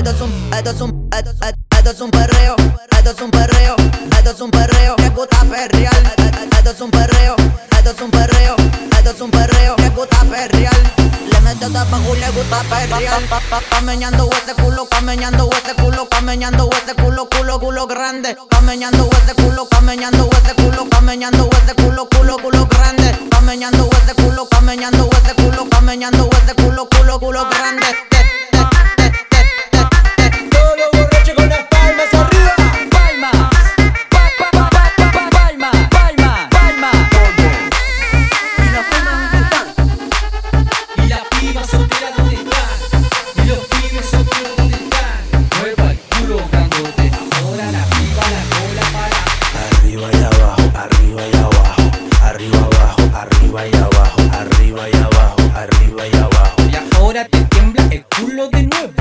Esto es un, esto es un, esto, esto es un perreo. Esto es un perreo. Esto es un perreo. Que puta perreal. Esto es un perreo. Esto es un perreo. Esto es un perreo. Que puta perreal. Le mete tabaco le gusta perrear. Pa, pa, ese culo, pa meñando ese culo, pa meñando ese culo, culo, culo grande. Pa meñando ese culo, pa meñando ese culo, pa meñando ese culo, culo, culo grande. Pa meñando ese culo, pa meñando ese culo, pa meñando ese culo, culo, culo grande. Y abajo, arriba y abajo, arriba abajo, arriba y abajo, arriba y abajo, arriba y abajo. Y ahora te tiembla el culo de nuevo.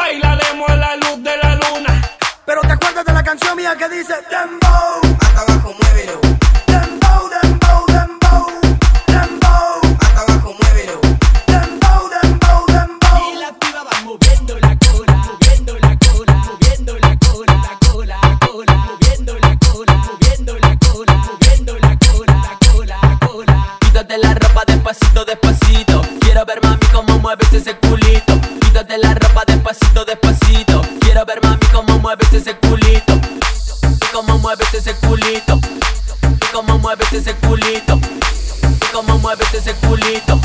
Bailaremos a la luz de la luna. Pero te acuerdas de la canción mía que dice Dembow, Hasta abajo, muévelo. Dembow, Dembow, Dembow, Dembow, Hasta abajo, muévelo. Dembow, Dembow, Dembow. Y la piba va moviendo la cola, moviendo la cola, moviendo la cola, la cola, la cola, moviendo la cola, moviendo la cola, moviendo la cola, la cola, la cola. Quítate la ropa despacito, despacito. Despacito, despacito. Quiero ver mami cómo mueves ese culito. Y cómo mueves ese culito. Y cómo mueves ese culito. Y cómo mueves ese culito.